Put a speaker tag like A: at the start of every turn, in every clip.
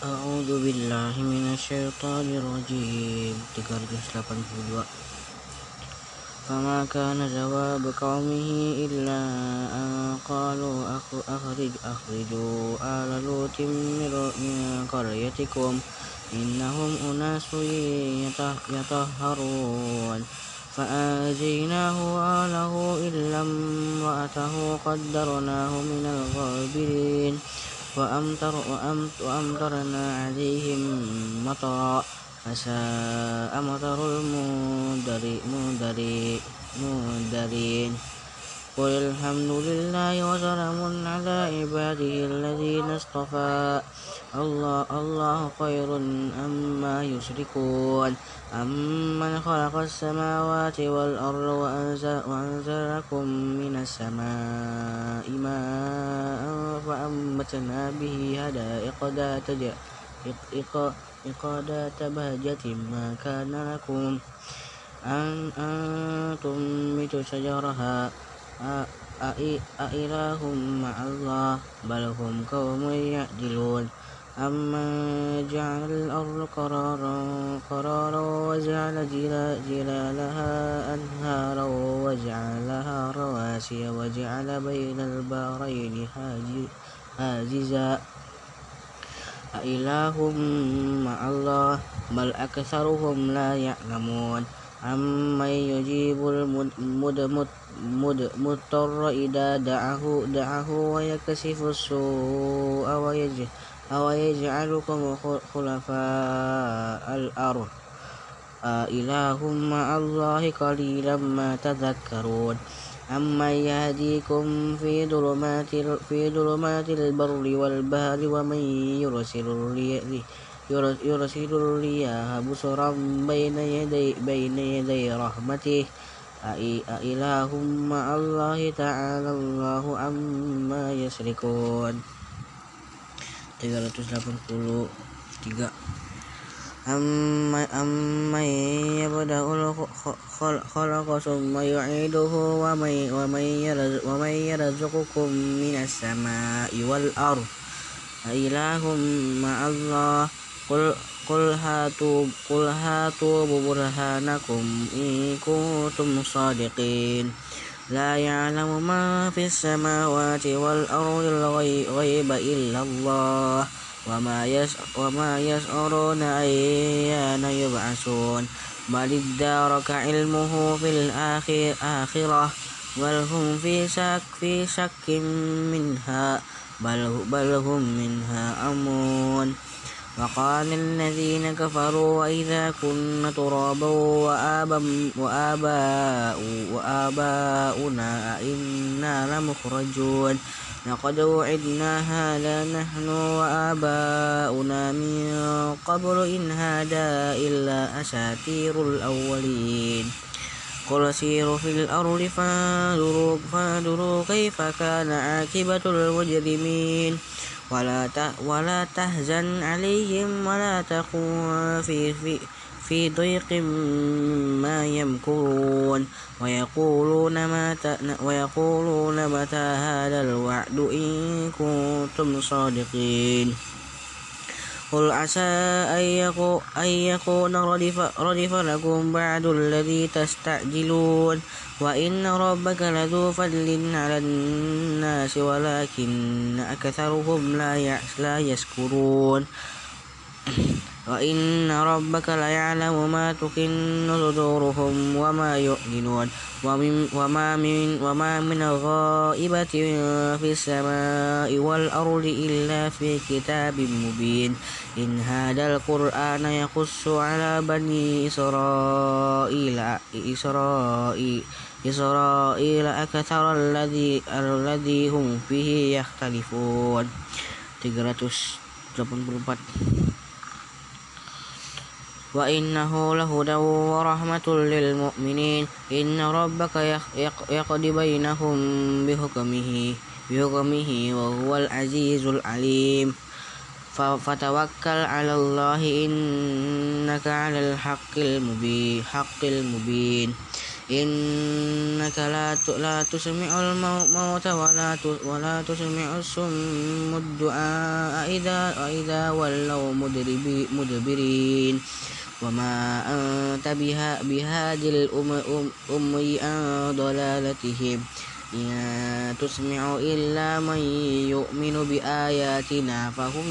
A: أعوذ بالله من الشيطان الرجيم. 382 فما كان جواب قومه إلا أن قالوا أخرج أخرجوا آل لوط من قريتكم. إنهم أناس يطهرون. فآجيناه وآله إلا امرأته قدرناه من الغابرين. وأمطر وأمطرنا عليهم مطرا. فساء مطر المنذرين قل الحمد لله وسلام على عباده الذين اصطفى. الله, الله خير أما يشركون. أمن خلق السماوات والأرض وأنزل, لكم من السماء ماء فأنبتنا به حدائق ذات ذات بهجة ما كان لكم أن تنبتوا شجرها. أإله مع الله بل هم قوم يعدلون. أمن جعل الأرض قرارا قرارا وجعل جلالها أنهارا وجعل لها رواسي وجعل بين البحرين حاجزا. أإله مع الله بل أكثرهم لا يعلمون. أمن يجيب المضطر إذا دعاه, دعاه ويكشف السوء ويجعلكم خلفاء الأرض. أإله مع الله قليلا ما تذكرون. أمن يهديكم في ظلمات في ظلمات البر والبحر ومن يرسل يرسل الرياح بشرا بين يدي بين يدي رحمته. أإله مع الله تعالى الله عما يشركون. 383 أمن يبدأ الخلق ثم يعيده ومن يرزقكم من السماء والأرض أإله مع الله قل قل هاتوا قل هاتوا برهانكم إن كنتم صادقين لا يعلم ما في السماوات والأرض الغيب إلا الله وما يشعرون أيان يبعثون بل ادارك علمه في الآخرة بل هم في شك في شك منها بل هم منها أمون وقال الذين كفروا وإذا كنا ترابا وآباؤنا أئنا لمخرجون لقد وعدنا هذا نحن وآباؤنا من قبل إن هذا إلا أساطير الأولين قل سيروا في الأرض فانظروا, فانظروا كيف كان عاقبة المجرمين ولا ولا تحزن عليهم ولا تكن في في في ضيق مما يمكرون. ويقولون متى ويقولون متى هذا الوعد إن كنتم صادقين. قل عسى أن يكون ردف لكم بعد الذي تستعجلون وإن ربك لذو فضل على الناس ولكن أكثرهم لا يشكرون. وإن ربك ليعلم ما تكن صدورهم وما يعلنون وما من, وما من غائبة في السماء والأرض إلا في كتاب مبين إن هذا القرآن يقص على بني إسرائيل إسرائيل إسرائيل أكثر الذي الذي هم فيه يختلفون. 384 وإنه لهدى ورحمة للمؤمنين. إن ربك يقضي بينهم بحكمه بحكمه وهو العزيز العليم. فتوكل على الله إنك على الحق المبين حق المبين. إنك لا لا تسمع الموت ولا ولا تسمع الصم الدعاء إذا إذا ولوا مدبرين. وما أنت بها بهاد الأمي عن ضلالتهم. إن تسمع إلا من يؤمن بآياتنا فهم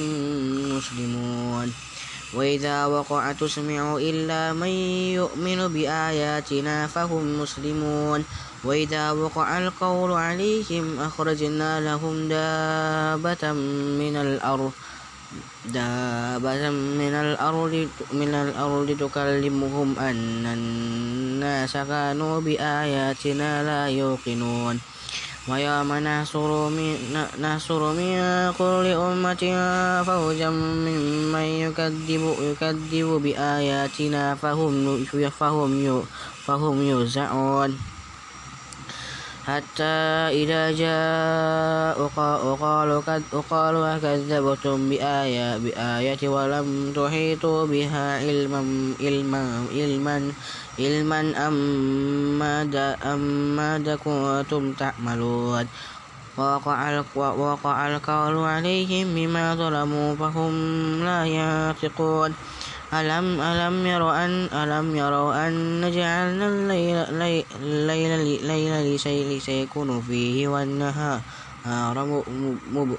A: مسلمون. وإذا وقع تسمع إلا من يؤمن بآياتنا فهم مسلمون وإذا وقع القول عليهم أخرجنا لهم دابة من الأرض دابة من الأرض من الأرض تكلمهم أن الناس كانوا بآياتنا لا يوقنون ويوم نحشر من, نحشر من كل أمة فوجا ممن يكذب, يكذب بآياتنا فهم, فهم, فهم يوزعون. حتى إذا جاءوا قالوا قالوا كذبتم بآية بآية ولم تحيطوا بها علما علما علما علما أم ماذا أم ماذا كنتم تعملون؟ ووقع وقع القول عليهم بما ظلموا فهم لا ينطقون. ألم ألم يروا أن ألم يروا أن جعلنا الليل الليل الليل ليسكنوا فيه والنهار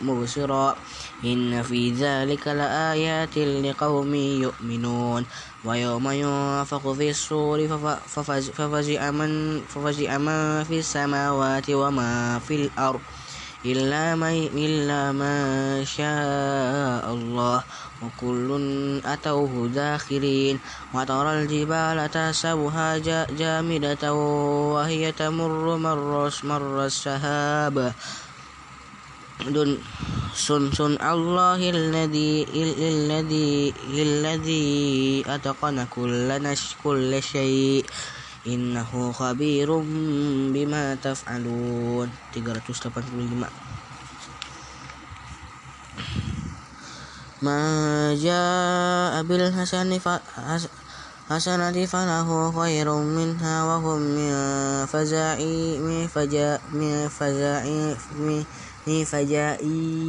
A: مبصرا. إن في ذلك لآيات لقوم يؤمنون. ويوم ينفخ في الصور ففزع من, ففزع من في السماوات وما في الأرض. إلا ما, إلا ما شاء الله وكل أتوه داخرين وترى الجبال تحسبها جامدة وهي تمر مر, مر السحاب. سن الله الذي الذي الذي أتقن كل كل شيء. إنه خبير بما تفعلون. 385 ما جاء بالحسن حسنة فله خير منها وهم من فزع من فزع من فزع من فزع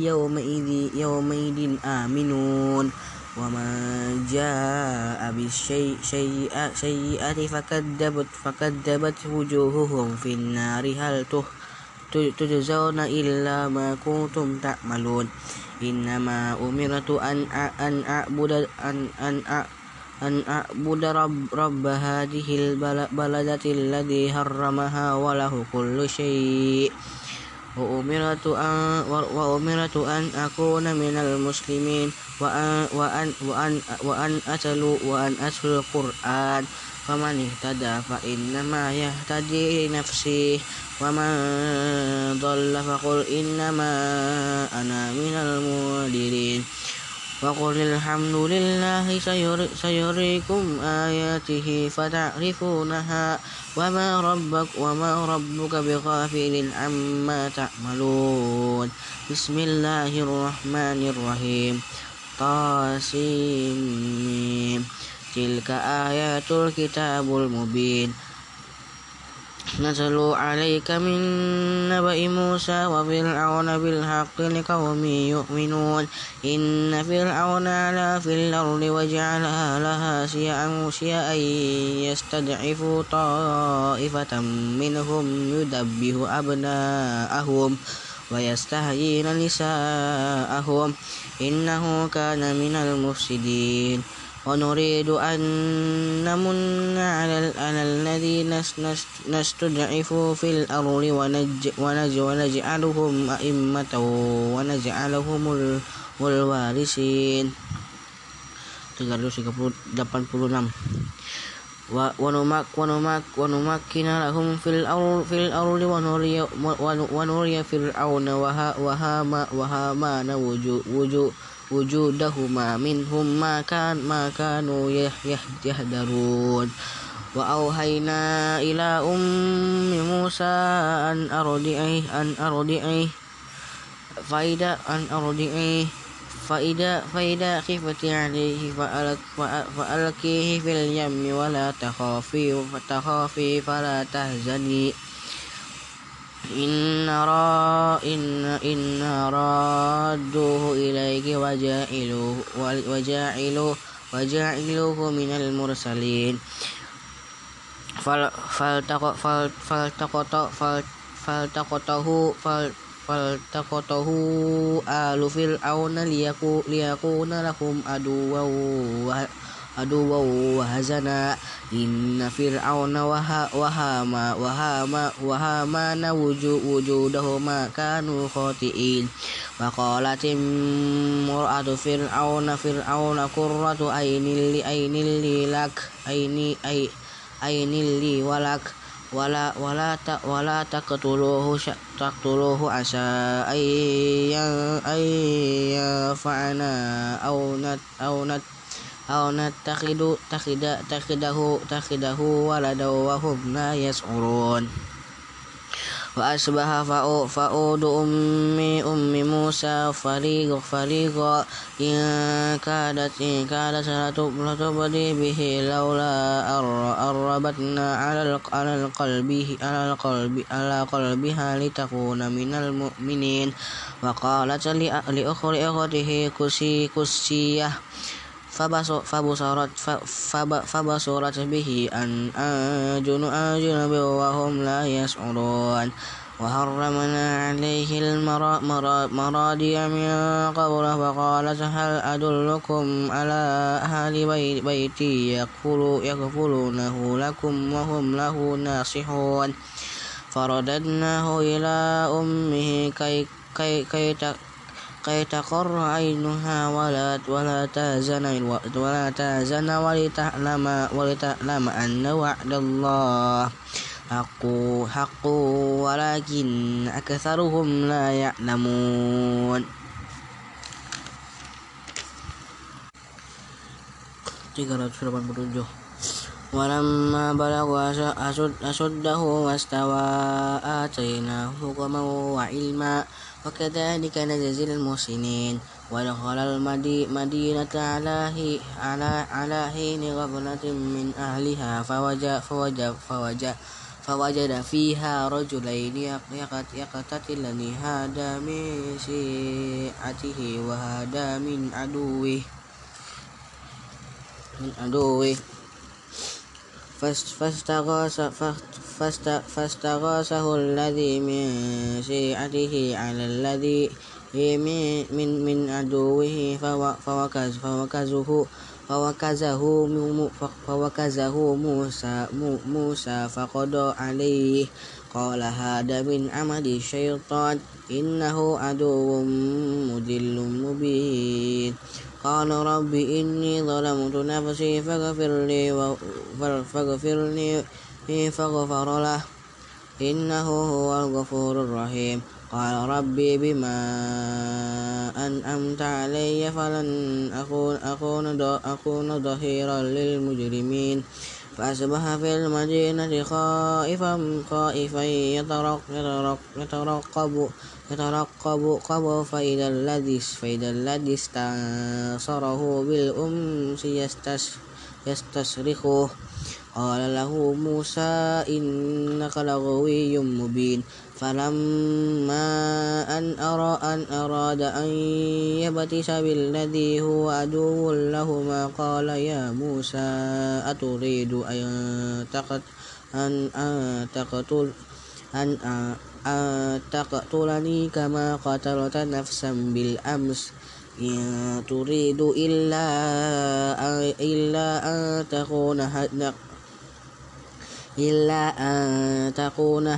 A: يومئذ يومئذ آمنون. ومن جاء بالسيئة فكذبت فكذبت وجوههم في النار. هل تجزون إلا ما كنتم تعملون؟ إنما أمرت أن أن أعبد أن أن أن أعبد رب, رب هذه البلدة الذي حرمها وله كل شيء. وأمرت أن, وأمرت أن أكون من المسلمين. وأن, وأن, وأن, وأن أتلو وأن أتلو القرآن. فمن اهتدى فإنما يهتدي لنفسه. ومن ضل فقل إنما أنا من المنذرين وقل الحمد لله سيريكم آياته فتعرفونها. وما ربك وما ربك بغافل عما تعملون. بسم الله الرحمن الرحيم. طاسيم تلك آيات الكتاب المبين. نزلوا عليك من نبأ موسى وفرعون بالحق لقوم يؤمنون. إن فرعون علا في الأرض وجعلها لها شيئا يستضعف طائفة منهم يدبه أبناءهم. ويستهيين نساءهم. إنه كان من المفسدين. ونريد أن نمن على الذين نستضعف في الأرض ونجعلهم أئمة ونجعلهم الوارثين. 386. ونمك ونمك ونمكن لهم في الأرض في الأرض ونري ونري فرعون وهامان وجودهما منهم ما كان ما كانوا يهدرون وأوهينا إلى أم موسى أن أرضعيه أن أرضعيه فإذا أن أرضعيه فإذا فإذا خفت عليه فألقيه في اليم ولا تخافي فتخافي فلا تهزني. إن را إن إن رادوه إليك وجاعلوه وجاعلوه وجاعلوه من المرسلين. فالتقطه فالتقطه فالتقطه آل فرعون ليكون لهم عدوا عدوا وهزنا إن فرعون وهامان وهامان وهامان وجودهما كانوا خاطئين وقالت امرأة فرعون فرعون قرة عين لي لي لك عين عين لي ولك ولا ولا ولا تقتلوه تقتلوه عسى أن ينفعنا أو نت أو نت أو نتخذ تخذه تخذه ولدا وهم لا يشعرون وأصبح فأود أمي أم موسى فريق فريقا إن كادت إن كادت لتبدي به لولا أن ربطنا على القلب على القلب على قلبها لتكون من المؤمنين. وقالت لأخته كسي كسية فبصرت فبصرت به أن أنجن وهم لا يشعرون. وحرمنا عليه المراضي من قبل فقالت هل أدلكم على أهل بيتي يكفلونه لكم وهم له ناصحون. فرددناه إلى أمه كي, كي, كي كي تقر عينها ولا ولا تهزن ولا تهزن ولتعلم ولتعلم أن وعد الله حق حق ولكن أكثرهم لا يعلمون. ولما بلغ أشده واستوى آتيناه حكما وعلما. وكذلك نجزي المحسنين. ودخل المدينة على على على حين غفلة من أهلها فوجد فوجد فوجد فيها رجلين يقتتلان. هذا من شيعته وهذا من عدوه. من عدوه. فاستغاثه الذي من شيعته على الذي من من, من عدوه فوكز فوكزه فوكزه فوكزه موسى موسى فقضى عليه. قال هذا من عمل الشيطان إنه عدو مضل مبين. قال رب إني ظلمت نفسي فاغفر لي فاغفر لي فغفر له. إنه هو الغفور الرحيم. قال ربي بما أنعمت علي فلن أكون أكون ظهيرا للمجرمين. فأصبح في المدينة خائفا خائفا يترقب يترقب يترقب فإذا الذي فإذا الذي استنصره بالأمس يستصرخه قال له موسى إنك لغوي مبين. فلما أن أرى أن أراد أن يبتش بالذي هو عدو لهما قال يا موسى أتريد أن أن تقتل أن أن تقتلني كما قتلت نفسا بالأمس إن تريد إلا أن, إلا أن تكون إلا أن تكون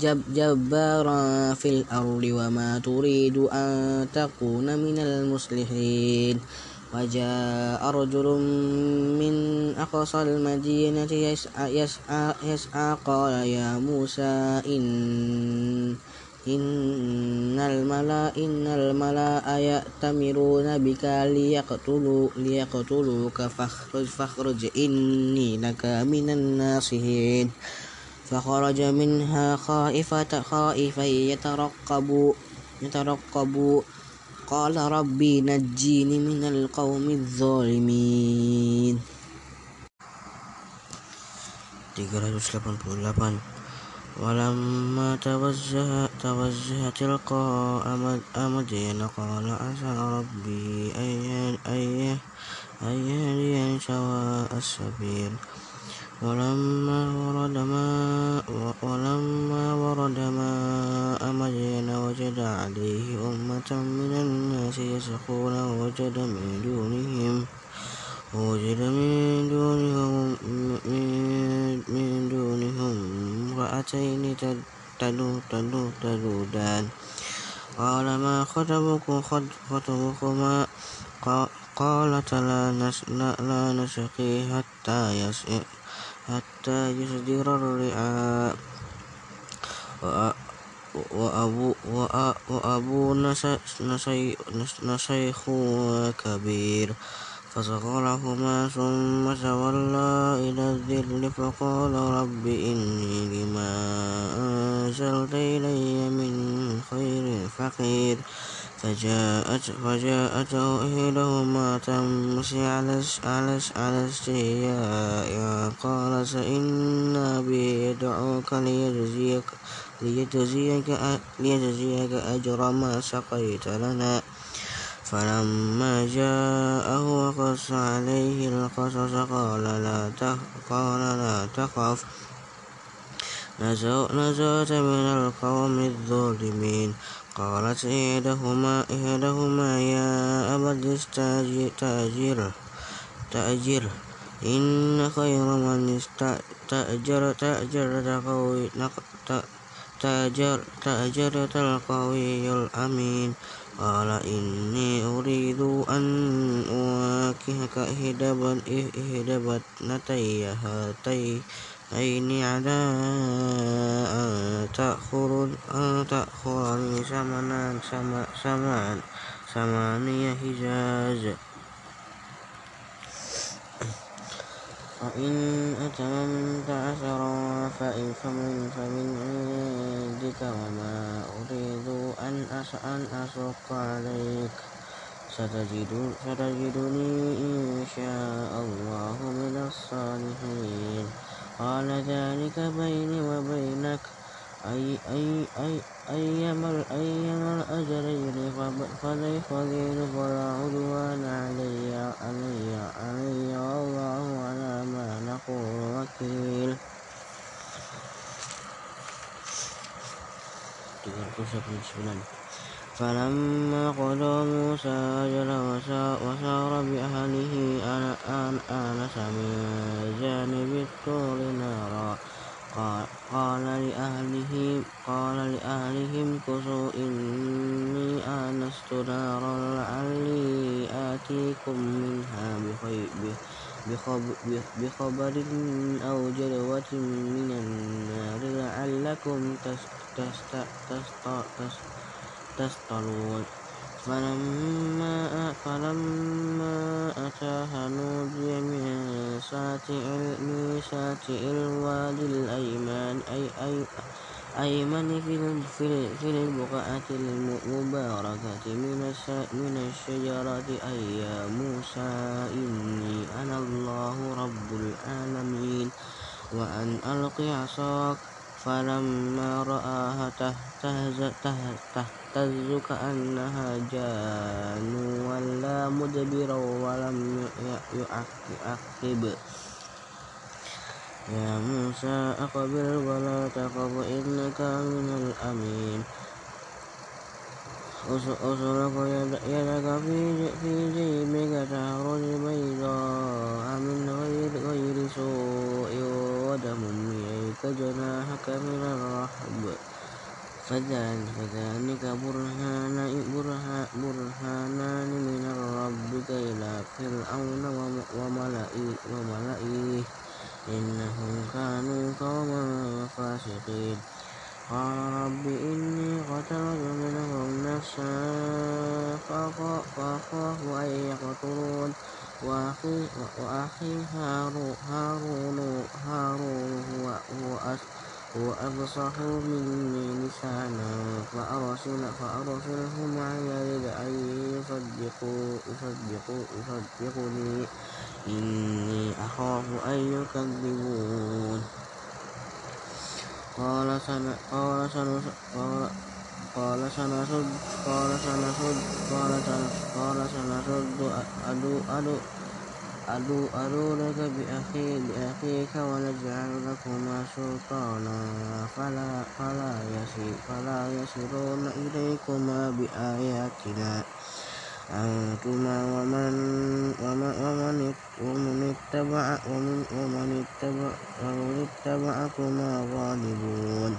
A: جب جبارا في الأرض وما تريد أن تكون من المصلحين. وجاء رجل من أقصى المدينة يسعى, يسعى, يسعى قال يا موسى إن إن الملا إن الملا يأتمرون بك ليقتلوا ليقتلوك فاخرج فاخرج إني لك من الناصحين فخرج منها خائفة خائفا يترقب يترقب قال ربي نجيني من القوم الظالمين. 388 ولما توجه توجه تلقاء مدين قال عسى ربي أن يهديني سواء السبيل. ولما ورد ماء ولما ورد ماء مدين وجد عليه أمة من الناس يسقون ووجد من دونهم ووجد من دونهم من دونهم امرأتين تذودان قال ما خطبكما؟ قالتا لا نسقي حتى حتى يصدر الرعاء وأبونا شيخ كبير. فصغرهما ثم تولى إلى الذل فقال رب إني لما أنزلت إلي من خير فقير. فجاءت فجاءته إحداهما تمشي على على على استحياء قالت إن أبي يدعوك ليجزيك ليجزيك ليجزيك أجر ما سقيت لنا. فلما جاءه وقص عليه القصص قال لا قال لا تخف. نزوت من القوم الظالمين. قالت إحداهما إحداهما يا أبت استأجر تأجر إن خير من استأجر تأجرت قوي تأجرت القوي الأمين. قال إني أريد أن أواكهك إحدى ابنتي هاتين على أن تأخذني ثمانية حجاج فإن أتممت عشرا فمن فمن عندك وما أريد أن أشق عليك. ستجدني إن شاء الله من الصالحين. قال ذلك بيني وبينك. أي أي أي أيما أيما الأجرين فليخذين فلا عدوان علي علي علي والله على ما نقول وكيل. فلما قضى موسى أجل وسار بأهله آنس من جانب الطور نارا قال لأهله قال لأهلهم كثوا إني آنست نارا لعلي آتيكم منها بخبر أو جلوة من النار لعلكم تصطلون فلما فلما أتاها نودي من شاطئ الوادي الأيمن أي أي أيمن في البقعة المباركة من الشجرة أي يا موسى إني أنا الله رب العالمين. وأن ألق عصاك فلما رآها تهتز كأنها جان ولا مدبرا ولم يعقب. يا موسى أقبل ولا تخف إنك من الأمين. أسلك يدك في جيبك تخرج بيضاء من غير سوء ودم. إليك جناحك من الرحب. فذلك برهانان من ربك إلى فرعون وملئه. إنهم كانوا قوما فاسقين. قال رب إني قتلت منهم نفسا فأخاف أن يقتلون. وأخي هارون هو هو أفصح مني لسانا. فأرسل فأرسله معي أن يصدقوا يصدقوا يصدقني إني أخاف أن يكذبون. قال سن قال سن قال قال سنشد قال سنشد قال سنشد أدو أدو أدو أرونك بأخي بأخيك ونجعل لكما سلطانا. فلا فلا يسيرون إليكما بآياتنا. أنتما ومن ومن ومن ومن اتبع ومن ومن اتبع ومن اتبعكما غالبون.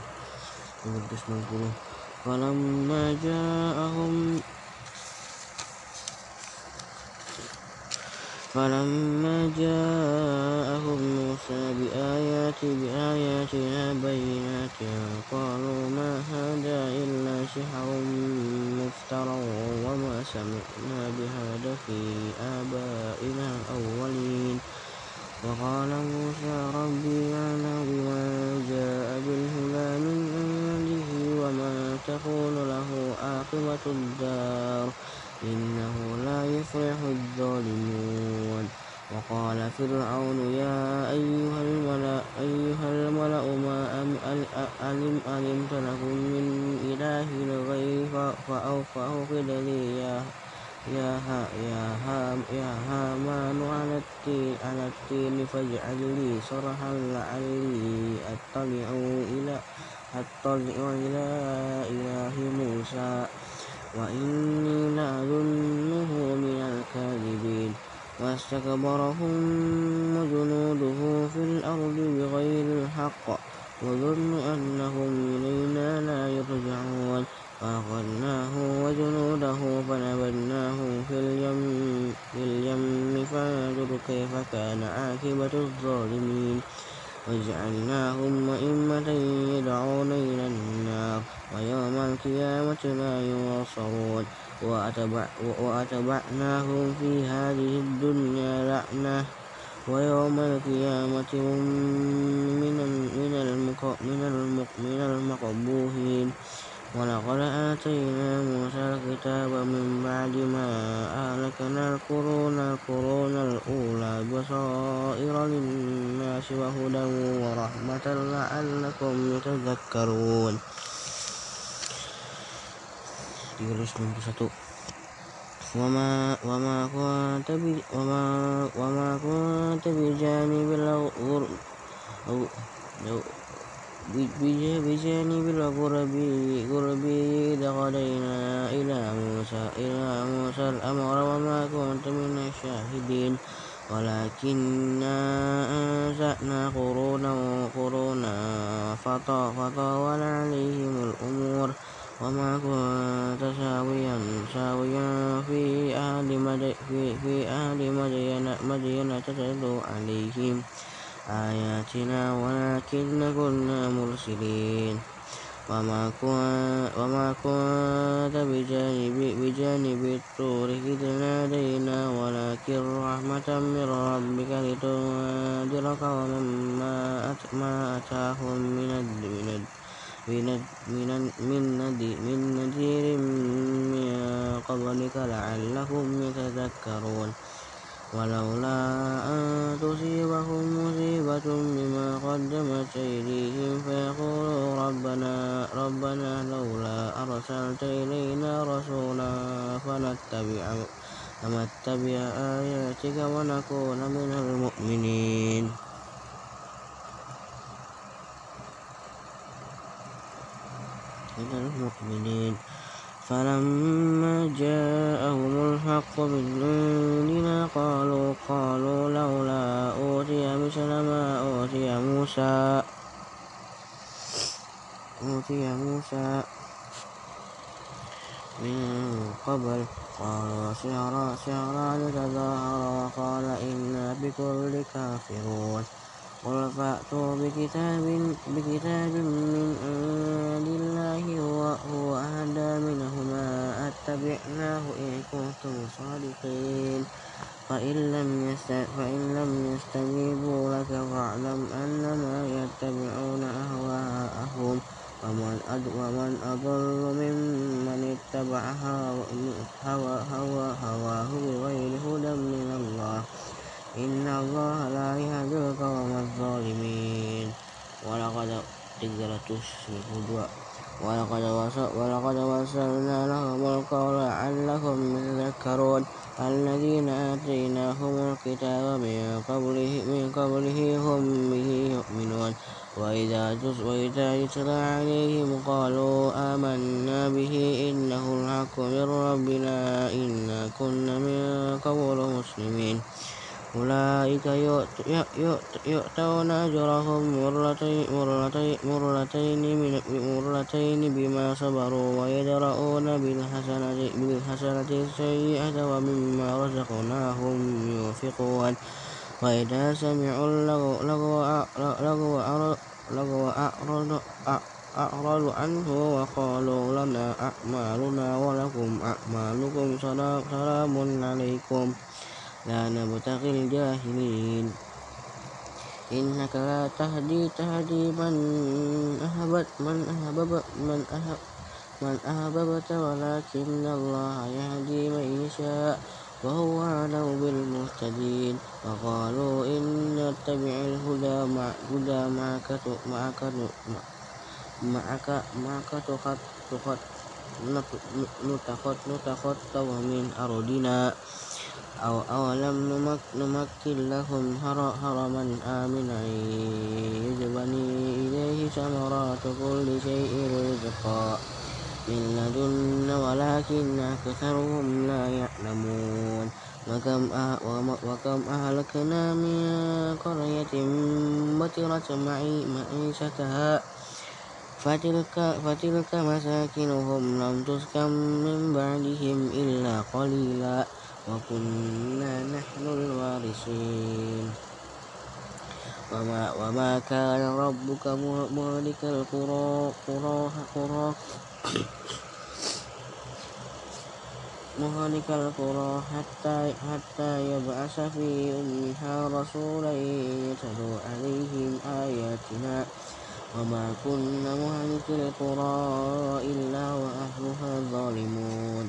A: فلما جاءهم فلما جاءهم موسى بآيات بآياتنا بينات قالوا ما هذا إلا سحر مفترى وما سمعنا بهذا في آبائنا الأولين. وقال موسى ربي أعلم بما جاء بالهدى من عنده وما تكون له عاقبة الدار. إنه لا يفلح الظالمون. وقال فرعون يا أيها الملأ, أيها الملأ ما ألم علمت لكم من إله غيري فأوقد لي يا يا ها يا ها يا هامان على التين على التين فاجعل لي صرحا لعلي أطلع إلى أطلع إلى إله موسى. وإني لأظنه من الكاذبين. واستكبر هم وجنوده في الأرض بغير الحق وظنوا أنهم إلينا لا يرجعون. فأخذناه وجنوده فنبذناه في اليم, في اليم فانظر كيف كان عاقبة الظالمين. وجعلناهم أئمة يدعون إلى النار ويوم القيامة لا ينصرون وأتبعناهم في هذه الدنيا لعنة ويوم القيامة من من المقبوهين ولقد آتينا موسى الكتاب من بعد ما أهلكنا القرون القرون الأولى بصائر للناس وهدى ورحمة لعلكم تذكرون. وما وما كنت وما وما كنت بجانب الغرب بجانب الغرب إذ غدينا إلى موسى إلى موسى الأمر وما كنت من الشاهدين. ولكننا أنشأنا قرونا قرونا فطال عليهم الأمور. وما كنت ساويا ساويا في أهل مدين في أهل مدين تتلو عليهم. آياتنا ولكن كنا مرسلين. وما كنت بجانب, بجانب الطور إذ نادينا ولكن رحمة من ربك لتنذر قوما ما أتاهم من من نذير من قبلك لعلهم يتذكرون. ولولا أن تصيبهم مصيبة بما قدمت أيديهم فيقولوا ربنا ربنا لولا أرسلت إلينا رسولا فنتبع فنتبع آياتك ونكون من المؤمنين. من المؤمنين. فلما جاءهم الحق من قالوا قالوا لولا أوتي مثل ما أوتي موسى. أوتي موسى من قبل. قالوا سحران سحران تظاهرا وقال إنا بكل كافرون. قل فأتوا بكتاب بكتاب من عند الله هو هو أهدى منهما أتبعناه إن كنتم صادقين. فإن لم فإن لم يستجيبوا لك فاعلم أنما يتبعون أهواءهم. ومن ومن أضل ممن اتبع هواه بغير هدى من الله. إن الله لا يهدي القوم الظالمين. ولقد ولقد ولقد وصلنا لهم القول لعلهم يذكرون الذين آتيناهم الكتاب من قبله من قبله هم به يؤمنون. وإذا وإذا يتلى عليهم قالوا آمنا به إنه الحق من ربنا إنا كنا من قبل مسلمين. أولئك يؤتون أجرهم مرتين بما صبروا ويدرؤون بالحسنة السيئة ومما رزقناهم ينفقون. وإذا سمعوا اللغو أعرضوا عنه وقالوا لنا أعمالنا ولكم أعمالكم سلام عليكم. لا نبتغي الجاهلين. إنك لا تهدي تهدي من أحببت من أحبب من أحب من أحببت ولكن الله يهدي من يشاء وهو أعلم بالمهتدين. وقالوا إن نتبع الهدى مع هدى معك معك معك معك نتخطى من أرضنا. أو أولم نمكن لهم هرما آمنا. يجبني إليه ثمرات كل شيء رزقا. من لدن ولكن أكثرهم لا يعلمون. وكم وكم أهلكنا من قرية بطرت معيشتها. فتلك, فتلك مساكنهم لم تسكن من بعدهم إلا قليلا. وكنا نحن الوارثين. وما, وما كان ربك مهلك القرى قرى قرى مهلك القرى حتى حتى يبعث في أمها رسولا يتلو عليهم آياتنا. وما كنا مهلك القرى إلا وأهلها ظالمون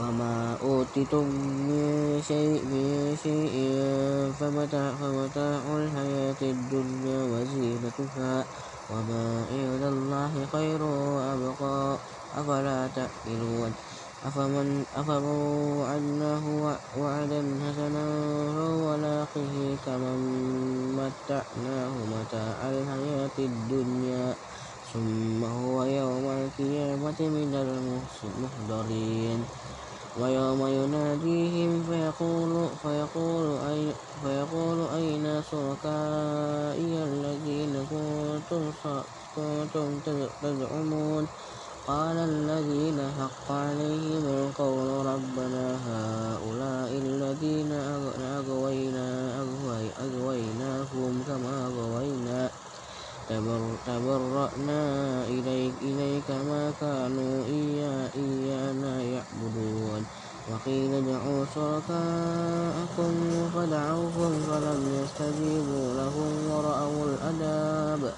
A: وما أوتيتم من شيء من شيء فمتاع فمتاع الحياة الدنيا وزينتها وما عند الله خير وأبقى. أفلا تأكلون؟ أفمن أفمن أنه وعدا حسنا هو لاقيه كمن متعناه متاع الحياة الدنيا. ثم هو يوم القيامة من المحضرين. ويوم يناديهم فيقول فيقول أي فيقول أين شركائي الذين كنتم كنتم تزعمون؟ قال الذين حق عليهم القول ربنا هؤلاء الذين أغوينا أغويناهم كما أغوينا تبرأنا إليك, إليك ما كانوا إيانا يعبدون. وقيل ادعوا شركاءكم فدعوهم فلم يستجيبوا لهم ورأوا العذاب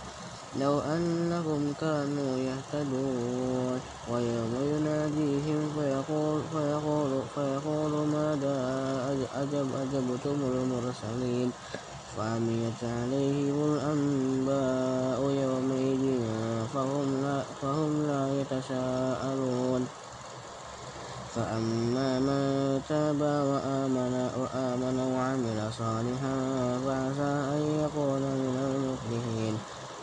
A: لو أنهم كانوا يهتدون. ويوم يناديهم فيقول, فيقول, فيقول ماذا أجب أجبتم المرسلين؟ فعميت عليهم الأنباء يومئذ فهم لا, فهم لا يتساءلون فأما من تاب وآمن, وآمن وعمل صالحا فعسى أن يكون من المفلحين.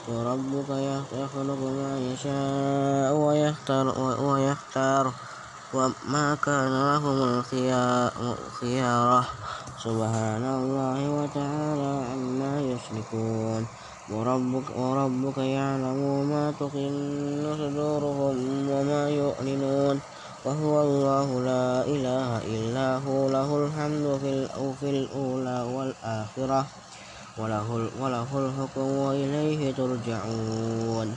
A: وربك يخلق ما يشاء ويختار, ويختار. وما كان لهم الخيارة سبحان الله وتعالى عما يشركون. وربك, وربك يعلم ما تكن صدورهم وما يعلنون. وهو الله لا إله إلا هو له الحمد في الأولى والآخرة وله, وله الحكم وإليه ترجعون.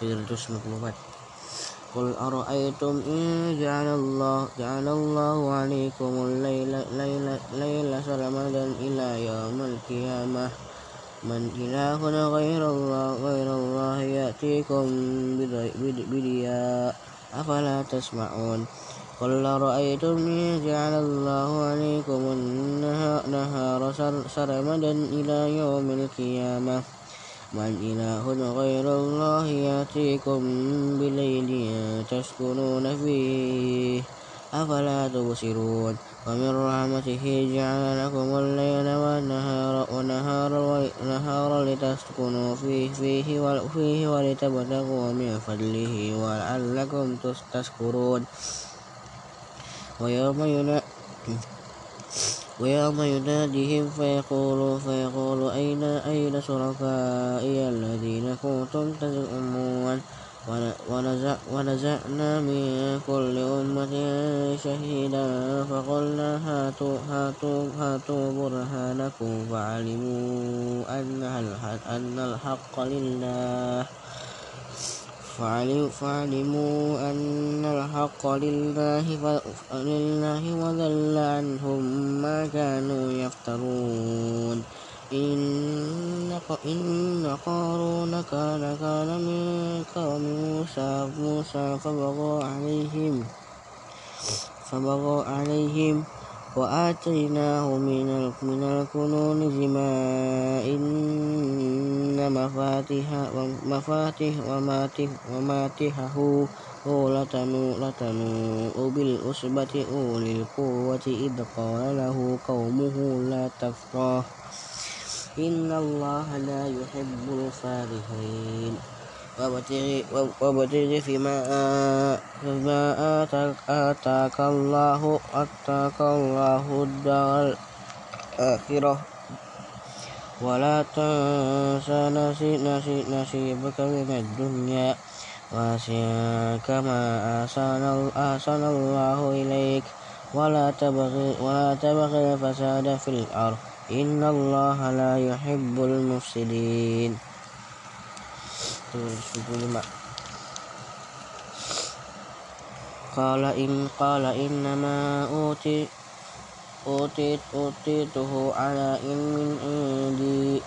A: 394 قل أرأيتم إن جعل الله جعل الله عليكم الليل ليل ليل سرمدا إلى يوم القيامة من إله غير الله غير الله يأتيكم بضياء أفلا تسمعون؟ قل رأيتم إن جعل الله عليكم النهار سرمدا إلى يوم القيامة من إله غير الله يأتيكم بليل تسكنون فيه. أفلا تبصرون؟ ومن رحمته جعل لكم الليل والنهار ونهار ونهار لتسكنوا فيه فيه فيه ولتبتغوا من فضله ولعلكم تشكرون. ويوم ويوم يناديهم فيقول فيقول أين أين شركائي الذين كنتم تزعمون؟ ونزعنا من كل أمة شهيدا فقلنا هاتوا هاتوا هاتوا برهانكم فعلموا أن الحق لله. فعلموا أن الحق لله لله وذل عنهم ما كانوا يفترون. إن قارون كان كان من قوم موسى موسى فبغى عليهم فبغى عليهم وآتيناه من من الكنوز ما إن مفاتيح مفاتيح وماتحه لتنوء بالعصبة أولي القوة إذ قال له قومه لا تفرح. إن الله لا يحب الفرحين وابتغ فيما فيما آتاك, آتاك الله آتاك الله الدار الآخرة. ولا تنس نصيبك من الدنيا. وأحسن كما أحسن الله إليك. ولا تبغي ولا تبغي الفساد في الأرض. إن الله لا يحب المفسدين. 75 قال إن قال إنما أوتي أوتيت أوتيته على علم عندي.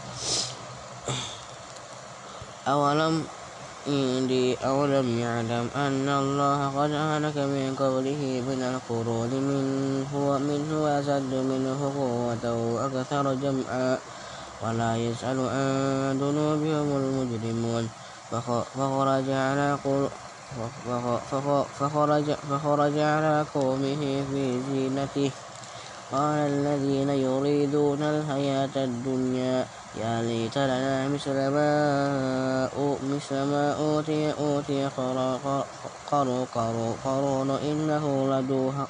A: أولم عندي أولم يعلم أن الله قد أهلك من قبله من القرون من هو من هو أشد منه قوة وأكثر جمعا. ولا يسأل عن ذنوبهم المجرمون. فخرج على فخرج, فخرج على قومه في زينته. قال الذين يريدون الحياة الدنيا يا ليت لنا مثل ما مثل ما أوتي أوتي قارون إنه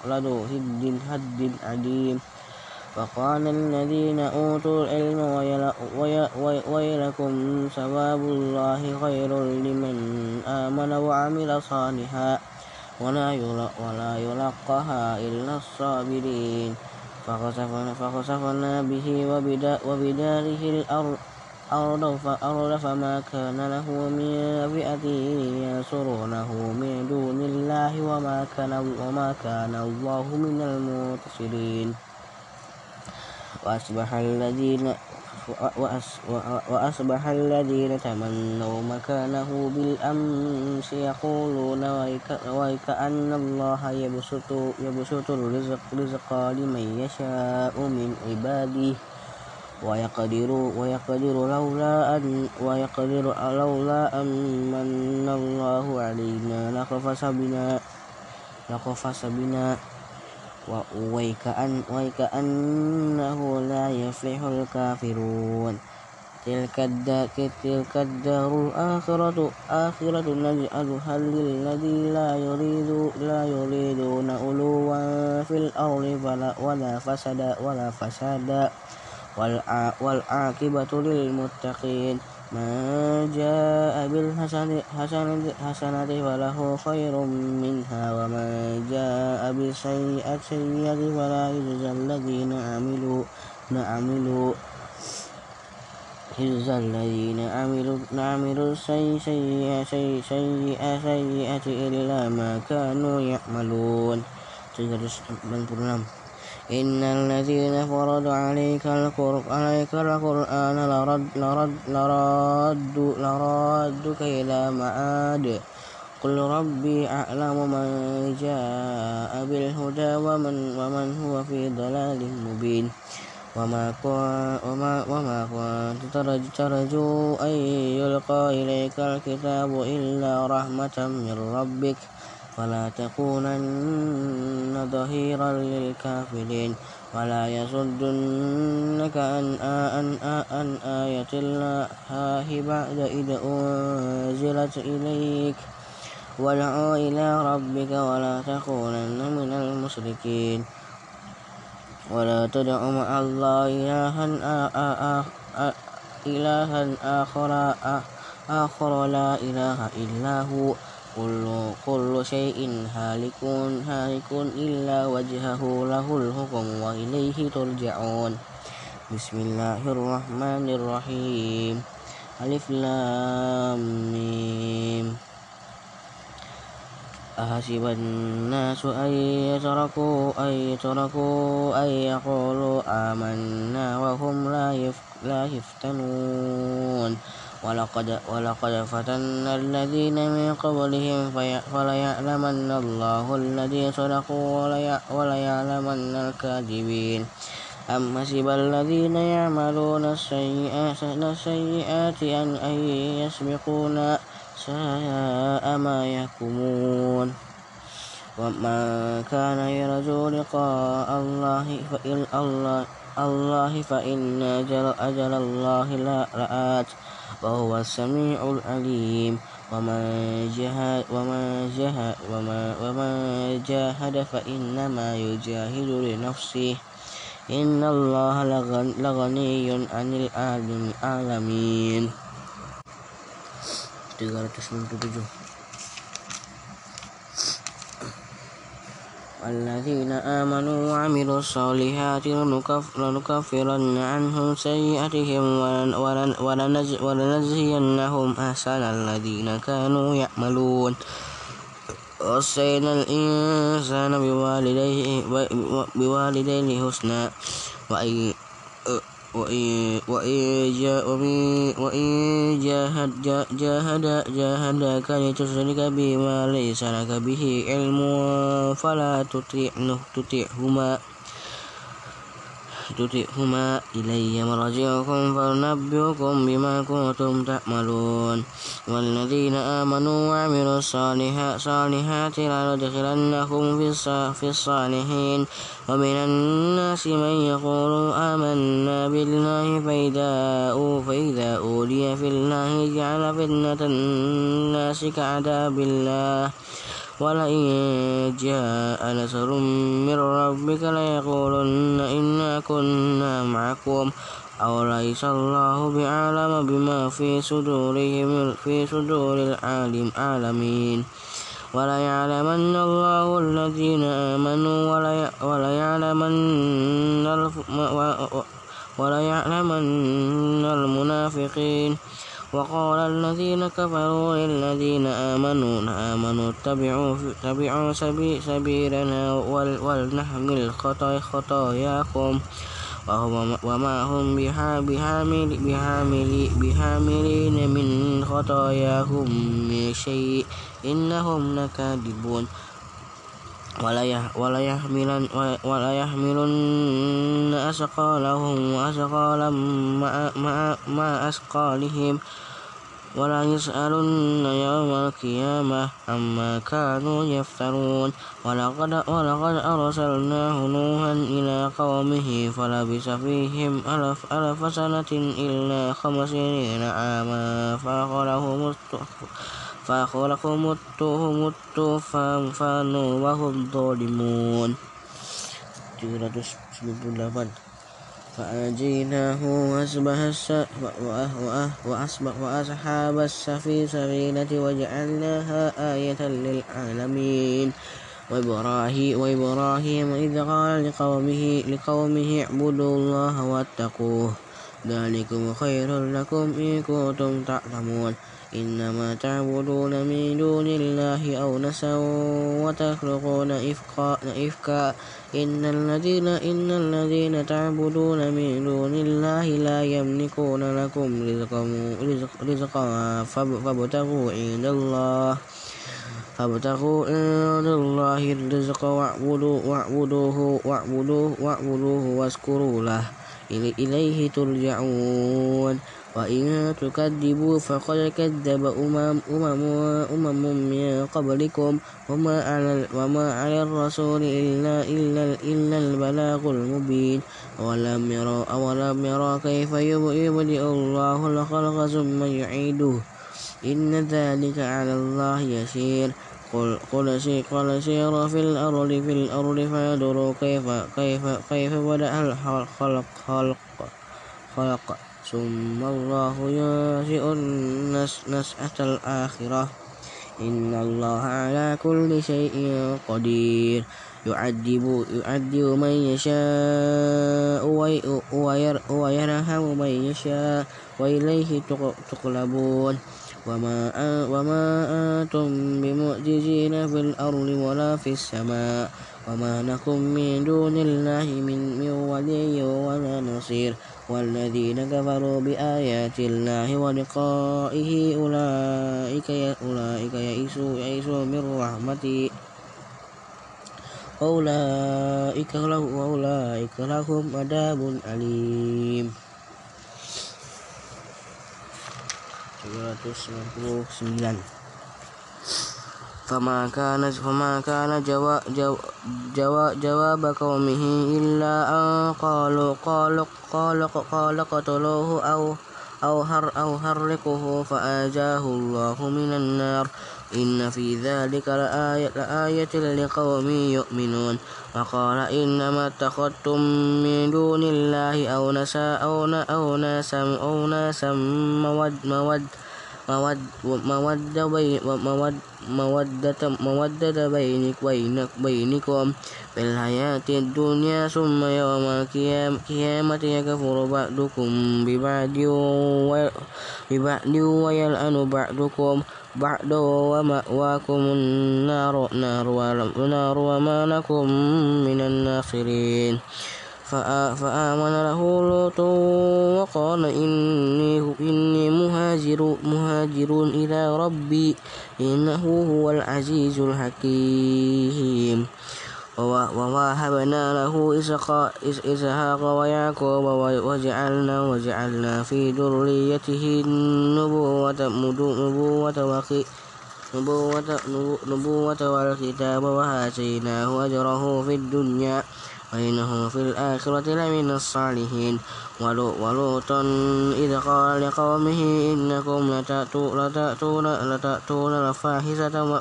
A: لدو هد هد عديم. فقال الذين أوتوا العلم ويلكم ثواب الله خير لمن آمن وعمل صالحا ولا يلقاها إلا الصابرين. فخسفنا به وبداره الأرض فما كان له من فئة ينصرونه من دون الله وما كان الله من المنتصرين. وأصبح الذين وأصبح الذين تمنوا مكانه بالأمس يقولون ويكأن الله يبسط, يبسط الرزق رزق لمن يشاء من عباده. ويقدر ويقدر لولا أن ويقدر لولا أن من الله علينا لخفص بنا لخفص بنا وكأن وكأنه لا يفلح الكافرون. تلك الدار تلك الدار الآخرة آخرة نجعلها للذي لا يريد لا يريدون علوا في الأرض ولا ولا فساد ولا فساد. والعاقبة للمتقين. من جاء بالحسنة فله خير منها ومن جاء بالسيئة فلا يجزى الذين عملوا عملوا يجزى الذين عملوا عملوا السيئات سيئات إلا ما كانوا يعملون. إن الذين فرضوا عليك القرآن لرد لرد لرد لردك إلى معاد قل ربي أعلم من جاء بالهدى ومن, ومن هو في ضلال مبين وما وما وما كنت ترجو أن يلقى إليك الكتاب إلا رحمة من ربك فلا تكونن ظهيرا للكافرين ولا يصدنك عن عن عن آية الله بعد إذ أنزلت إليك. وادع إلى ربك ولا تكونن من المشركين. ولا تدع مع الله إلها إلها آخر آخر لا إله إلا هو. كل, كل شيء هالك هالك إلا وجهه له الحكم وإليه ترجعون. بسم الله الرحمن الرحيم. ألف لام ميم. أحسب الناس أن يتركوا أن يتركوا أن يقولوا آمنا وهم لا يفتنون. ولقد ولقد فتنا الذين من قبلهم فليعلمن الله الذين صدقوا وليعلمن الكاذبين. أم حسب الذين يعملون السيئات أن يسبقونا ساء ما يحكمون ومن كان يرجو لقاء الله فإن الله الله فإن أجل, أجل الله لآت وهو السميع العليم. ومن جاهد ومن جاهد فإنما يجاهد لنفسه. إن الله لغني عن العالمين. 397 والذين آمنوا وعملوا الصالحات لنكفرن عنهم سيئاتهم ولنجزينهم أحسن الذين كانوا يعملون. وصينا الإنسان بوالديه, بوالديه حسنا وإن وإن جاهد جاهداك لتشرك بما ليس لك به علم فلا تطعهما تطئهما إلي مرجعكم فنبئكم بما كنتم تعملون. والذين آمنوا وعملوا الصالحات لندخلنهم في الصالحين. ومن الناس من يقول آمنا بالله فإذا فإذا أولي في الله جعل فتنة الناس كعذاب الله. ولئن جاء نصر من ربك ليقولن إنا كنا معكم أوليس الله بعالم بما في صدورهم في صدور العالم عالمين وليعلمن الله الذين آمنوا وليعلمن وليعلمن المنافقين وقال الذين كفروا للذين آمنوا آمنوا اتبعوا اتبعوا سبيلنا ولنحمل خطاياكم. وما هم بحامل بحامل بحاملين من خطاياهم من شيء إنهم لكاذبون. ولا ولا يحملن أثقالهم وأثقالا مع أثقالهم ولا يسألن يوم القيامة عما كانوا يفترون ولقد, ولقد أرسلناه نوحا إلى قومه فلبث فيهم ألف, ألف سنة إلا خمسين عاما فأخذهم فأخذهم الطوفان وهم ظالمون. فأنجيناه وأصحاب السفينة وجعلناها آية للعالمين. وإبراهيم, وإبراهيم إذ قال لقومه, لقومه اعبدوا الله واتقوه. ذلكم خير لكم إن كنتم تعلمون. إنما تعبدون من دون الله أونسا وتخلقون إفكا, إفكا. إن الذين إن الذين تعبدون من دون الله لا يملكون لكم رزقا رزق رزقا فابتغوا عند الله فابتغوا عند الله الرزق واعبدوه واعبدوه واعبدوه واشكروا له. إليه ترجعون. وإن تكذبوا فقد كذب أمم, أمم, أمم من قبلكم وما على, وما على الرسول إلا, إلا, إلا البلاغ المبين. أولم يروا أولم يروا كيف يبدئ الله الخلق ثم يعيده؟ إن ذلك على الله يسير. قل قل قل سير في الأرض في الأرض فينظروا كيف كيف كيف بدأ الخلق خلق خلق, خلق ثم الله ينشئ النشأة الآخرة. إن الله على كل شيء قدير. يعذب يعذب من يشاء ويرحم من يشاء وإليه تقلبون. وما وما أنتم بمعجزين في الأرض ولا في السماء. وما لكم من دون الله من ولي ولا نصير. والذين كفروا بآيات الله ولقائه أولئك أولئك يئسوا يئسوا من رحمتي. وأولئك لهم وأولئك لهم عذاب أليم. 399 فما كان فما كان جواب, جواب, جواب قومه إلا أن قالوا قالوا قالوا قال قتلوه أو أو هر أو هرقه فآجاه الله من النار. إن في ذلك لآية, لآية لقوم يؤمنون. وقال إنما اتخذتم من دون الله أو نسا أو أو ناسا أو ناسا مود مود مودة مودة مودة بينك بينك بينكم في الحياة الدنيا ثم يوم القيامة يكفر بعضكم ببعض ببعض ويلعن بعضكم بعض ومأواكم النار نار وما لكم من الناصرين. فآمن له لوط وقال إني, إني مهاجر, مهاجر إلى ربي إنه هو العزيز الحكيم. ووهبنا له إسحاق ويعقوب وجعلنا وجعلنا في ذريته النبوة نبوة نبوة, نبوة والكتاب وآتيناه أجره في الدنيا وإنه في الآخرة لمن الصالحين. ولوطا إذ قال لقومه إنكم لتأتون لتأتون الفاحشة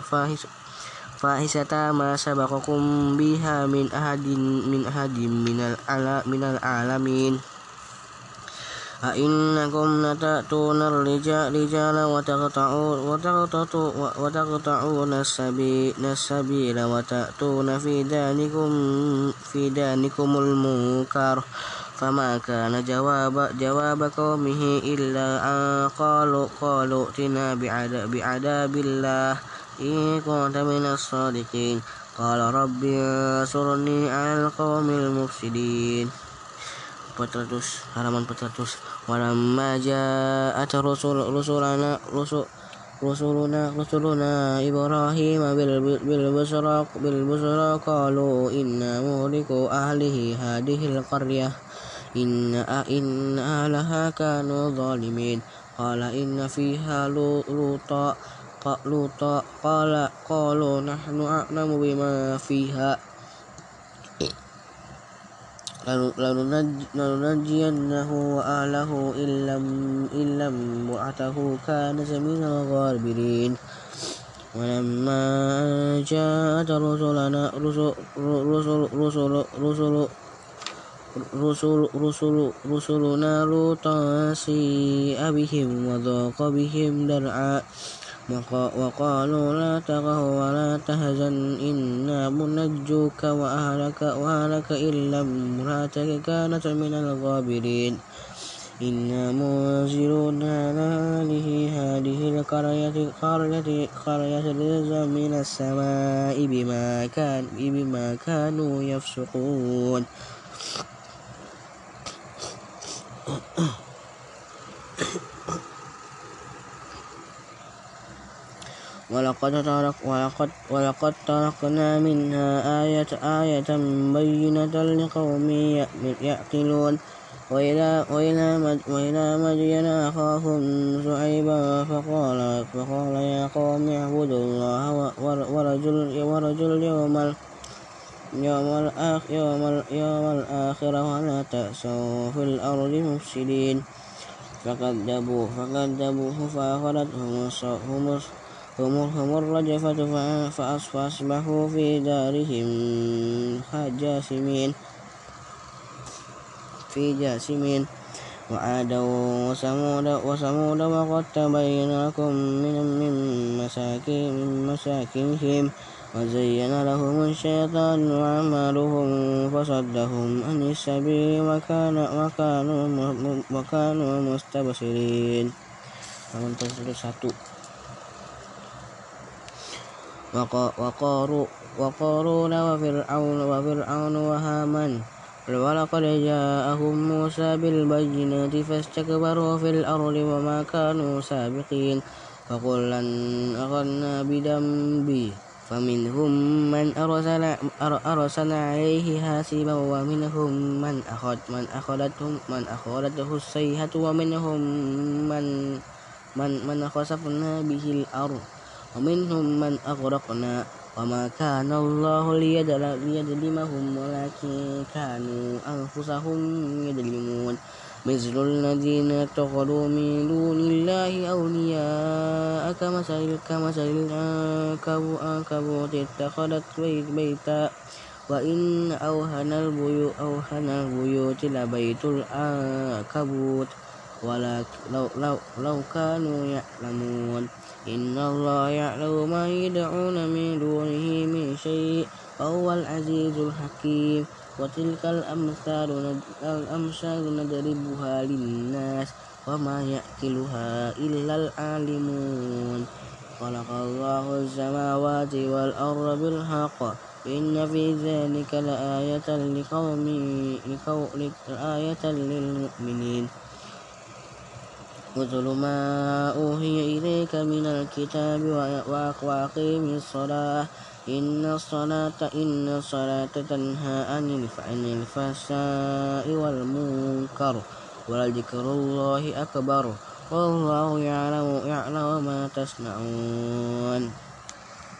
A: فاحشة ما سبقكم بها من أحد من أحد من العالمين. أئنكم لتأتون الرجال رجال وتقطعون وتقطعون السبيل وتأتون في دانكم في دانكم المنكر. فما كان جواب جواب قومه إلا أن قالوا قالوا ائتنا بعذاب الله. إن كنت من الصادقين. قال رب انصرني على القوم المفسدين. 400 halaman 400 walamma ja'at rusul rusulana rusul rusuluna rusuluna Ibrahim bil bil busra bil busra qalu inna ahlihi hadhihi al qaryah. Inna inna ahlaha kanu zalimin. Qala inna fiha luta luta. Qala qalu nahnu a'lamu bima fiha لننجينه وأهله إلا امرأته كانت من الغابرين. ولما جاءت رسلنا رسل رسل رسل رسل رسل رسل رسلنا لوطا سيء بهم وضاق بهم درعا وقالوا لا تغه ولا تهزن إنا منجوك وأهلك, وأهلك إلا امرأتك كانت من الغابرين. إنا منزلون على هذه هذه القرية قرية قرية رزقا من السماء بما كان بما كانوا يفسقون. ولقد ترك ولقد ولقد تركنا منها آية آية بينة لقوم يعقلون وإلى وإلى وإلى مدين أخاهم شعيبا فقال فقال يا قوم اعبدوا الله ورجل ورجل يوم يوم الآخر يوم, يوم الآخرة ولا تأسوا في الأرض مفسدين. فكذبوه فكذبوه فأخذتهم هم هم الرجفة فأصبحوا في دارهم جاثمين في جاسمين وعادا وثمود وثمود وقد تبين لكم من من مساكن من مساكنهم وزين لهم الشيطان أعمالهم فصدهم عن السبيل وكان وكانوا وكانوا مستبصرين. وقارون وفرعون وفرعون وهامان. ولقد جاءهم موسى بالبينات فاستكبروا في الأرض وما كانوا سابقين. فكلا أخذنا بدنبه فمنهم من أرسل أرسل عليه حاسبا ومنهم من أخذ من أخذتهم من أخذته الصيحة ومنهم من من من خسفنا به الأرض. ومنهم من أغرقنا وما كان الله ليظلمهم ولكن كانوا أنفسهم يظلمون. مثل الذين اتخذوا من دون الله أولياء كمثل كمثل العنكبوت اتخذت بيتا. وإن أوهن البيوت أوهن البيوت لبيت العنكبوت. ولكن لو, لو, لو كانوا يعلمون. إن الله يعلم ما يدعون من دونه من شيء وهو العزيز الحكيم. وتلك الأمثال الأمثال نضربها للناس وما يأكلها إلا العالمون. خلق الله السماوات والأرض بالحق. إن في ذلك لآية لقوم لآية للمؤمنين. اتل ما أوحي إليك من الكتاب وأقيم الصلاة. إن الصلاة إن الصلاة تنهى عن الفحشاء والمنكر ولذكر الله أكبر والله يعلم يعلم ما تصنعون.